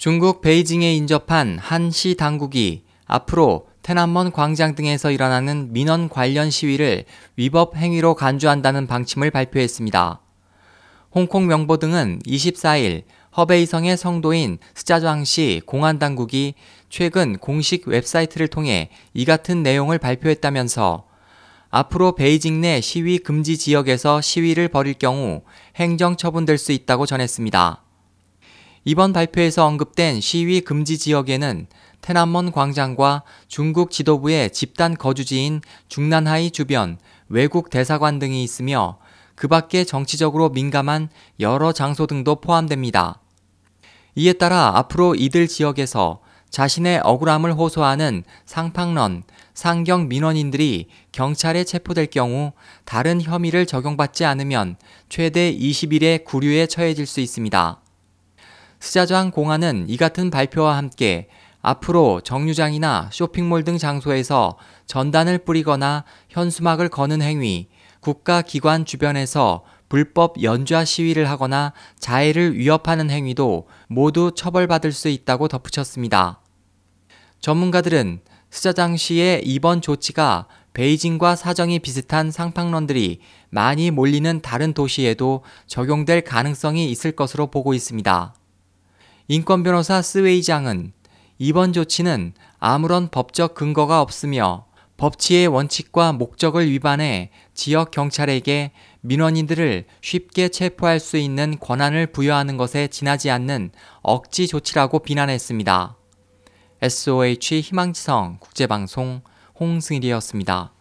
중국 베이징에 인접한 한 시 당국이 앞으로 톈안먼 광장 등에서 일어나는 민원 관련 시위를 위법 행위로 간주한다는 방침을 발표했습니다. 홍콩 명보 등은 24일 허베이성의 성도인 스자좡시 공안 당국이 최근 공식 웹사이트를 통해 이 같은 내용을 발표했다면서 앞으로 베이징 내 시위 금지 지역에서 시위를 벌일 경우 행정 처분될 수 있다고 전했습니다. 이번 발표에서 언급된 시위 금지 지역에는 테난먼 광장과 중국 지도부의 집단 거주지인 중난하이 주변 외국 대사관 등이 있으며 그 밖에 정치적으로 민감한 여러 장소 등도 포함됩니다. 이에 따라 앞으로 이들 지역에서 자신의 억울함을 호소하는 상팡런, 상경 민원인들이 경찰에 체포될 경우 다른 혐의를 적용받지 않으면 최대 20일의 구류에 처해질 수 있습니다. 스자장 공안은 이 같은 발표와 함께 앞으로 정류장이나 쇼핑몰 등 장소에서 전단을 뿌리거나 현수막을 거는 행위, 국가기관 주변에서 불법 연좌 시위를 하거나 자해를 위협하는 행위도 모두 처벌받을 수 있다고 덧붙였습니다. 전문가들은 스자장 시의 이번 조치가 베이징과 사정이 비슷한 상팡런들이 많이 몰리는 다른 도시에도 적용될 가능성이 있을 것으로 보고 있습니다. 인권 변호사 스웨이장은 이번 조치는 아무런 법적 근거가 없으며 법치의 원칙과 목적을 위반해 지역 경찰에게 민원인들을 쉽게 체포할 수 있는 권한을 부여하는 것에 지나지 않는 억지 조치라고 비난했습니다. SOH 희망지성 국제방송 홍승일이었습니다.